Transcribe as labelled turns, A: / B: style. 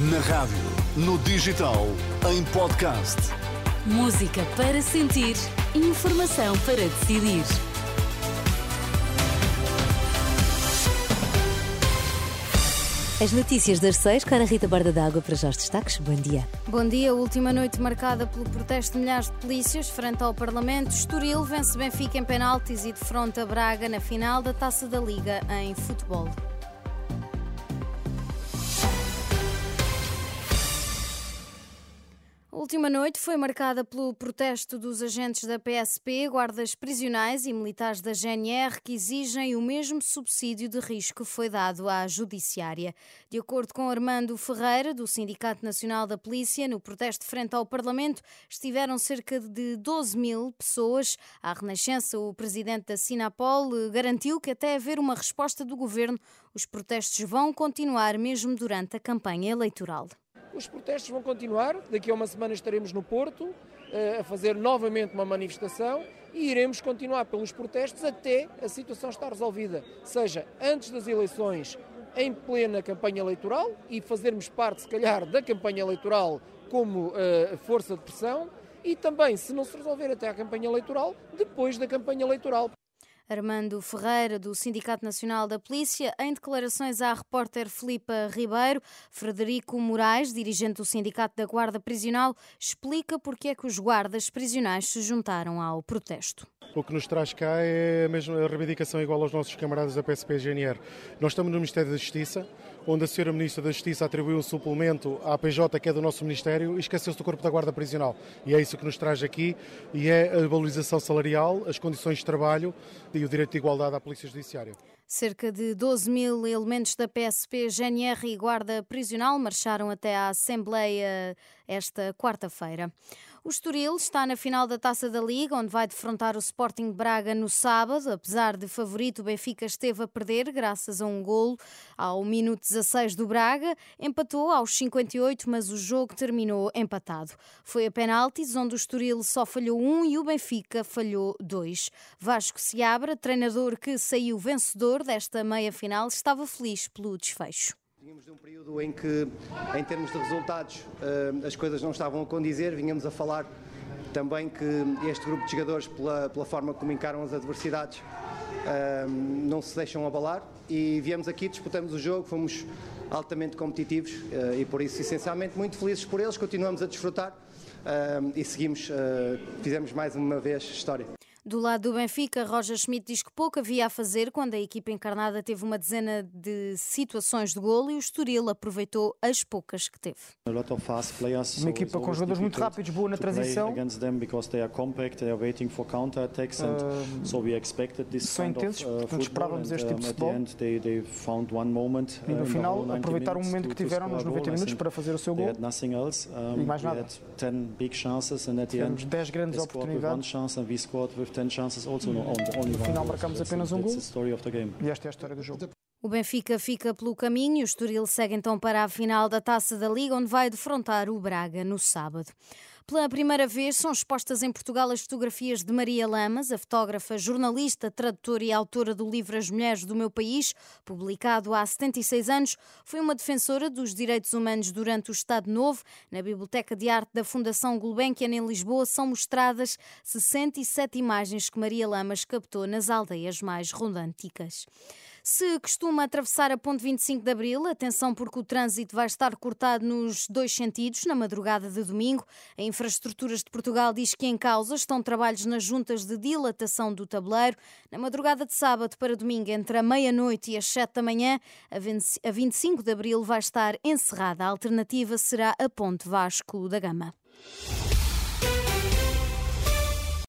A: Na rádio, no digital, em podcast.
B: Música para sentir, informação para decidir. As notícias das seis, com a Rita Borda d'Água para já os destaques. Bom dia.
C: Bom dia. Última noite marcada pelo protesto de milhares de polícias frente ao Parlamento. Estoril vence Benfica em penaltis e defronta Braga na final da Taça da Liga em futebol. A última noite foi marcada pelo protesto dos agentes da PSP, guardas prisionais e militares da GNR que exigem o mesmo subsídio de risco que foi dado à Judiciária. De acordo com Armando Ferreira, do Sindicato Nacional da Polícia, no protesto frente ao Parlamento estiveram cerca de 12 mil pessoas. À Renascença, o presidente da Sinapol garantiu que até haver uma resposta do governo, os protestos vão continuar mesmo durante a campanha eleitoral.
D: Os protestos vão continuar. Daqui a uma semana estaremos no Porto eh, a fazer novamente uma manifestação e iremos continuar pelos protestos até a situação estar resolvida, seja antes das eleições, em plena campanha eleitoral e fazermos parte, se calhar, da campanha eleitoral como uh, força de pressão, e também, se não se resolver até a campanha eleitoral, depois da campanha eleitoral.
C: Armando Ferreira, do Sindicato Nacional da Polícia, em declarações à repórter Filipa Ribeiro, Frederico Moraes, dirigente do Sindicato da Guarda Prisional, explica porque é que os guardas prisionais se juntaram ao protesto.
E: O que nos traz cá é a mesma reivindicação igual aos nossos camaradas da PSP e GNR. Nós estamos no Ministério da Justiça, onde a Sra. Ministra da Justiça atribuiu um suplemento à PJ, que é do nosso Ministério, e esqueceu-se do Corpo da Guarda Prisional. E é isso que nos traz aqui, e é a valorização salarial, as condições de trabalho e o direito de igualdade à Polícia Judiciária.
C: Cerca de 12 mil elementos da PSP, GNR e Guarda Prisional marcharam até à Assembleia esta quarta-feira. O Estoril está na final da Taça da Liga, onde vai defrontar o Sporting Braga no sábado. Apesar de favorito, o Benfica esteve a perder graças a um golo ao minuto 16 do Braga. Empatou aos 58, mas o jogo terminou empatado. Foi a penaltis, onde o Estoril só falhou um e o Benfica falhou dois. Vasco Seabra, treinador que saiu vencedor desta meia-final, estava feliz pelo desfecho.
F: Vínhamos de um período em que, em termos de resultados, eh, as coisas não estavam a condizer. Vínhamos a falar também que este grupo de jogadores, pela, pela forma como encaram as adversidades, não se deixam abalar. E viemos aqui, disputamos o jogo, fomos altamente competitivos eh, e, por isso, essencialmente, muito felizes por eles. Continuamos a desfrutar e seguimos, fizemos mais uma vez história.
C: Do lado do Benfica, Roger Schmidt diz que pouco havia a fazer quando a equipa encarnada teve uma dezena de situações de golo e o Estoril aproveitou as poucas que teve.
G: Uma equipa com jogadores muito rápidos, boa na transição. Uh, são intensos, portanto esperávamos este tipo de futebol. E no final aproveitaram o momento que tiveram nos 90 minutos para fazer o seu gol. E mais nada. Tivemos 10 grandes oportunidades. No final marcamos apenas um gol e esta é a história do jogo.
C: O Benfica fica pelo caminho, o Estoril segue então para a final da Taça da Liga, onde vai defrontar o Braga no sábado. Pela primeira vez são expostas em Portugal as fotografias de Maria Lamas, a fotógrafa, jornalista, tradutora e autora do livro As Mulheres do Meu País, publicado há 76 anos. Foi uma defensora dos direitos humanos durante o Estado Novo. Na Biblioteca de Arte da Fundação Gulbenkian, em Lisboa, são mostradas 67 imagens que Maria Lamas captou nas aldeias mais romanticas. Se costuma atravessar a ponte 25 de Abril, atenção porque o trânsito vai estar cortado nos dois sentidos na madrugada de domingo. A Infraestruturas de Portugal diz que em causa estão trabalhos nas juntas de dilatação do tabuleiro. Na madrugada de sábado para domingo, entre a meia-noite e as 7 da manhã, a 25 de Abril vai estar encerrada. A alternativa será a ponte Vasco da Gama.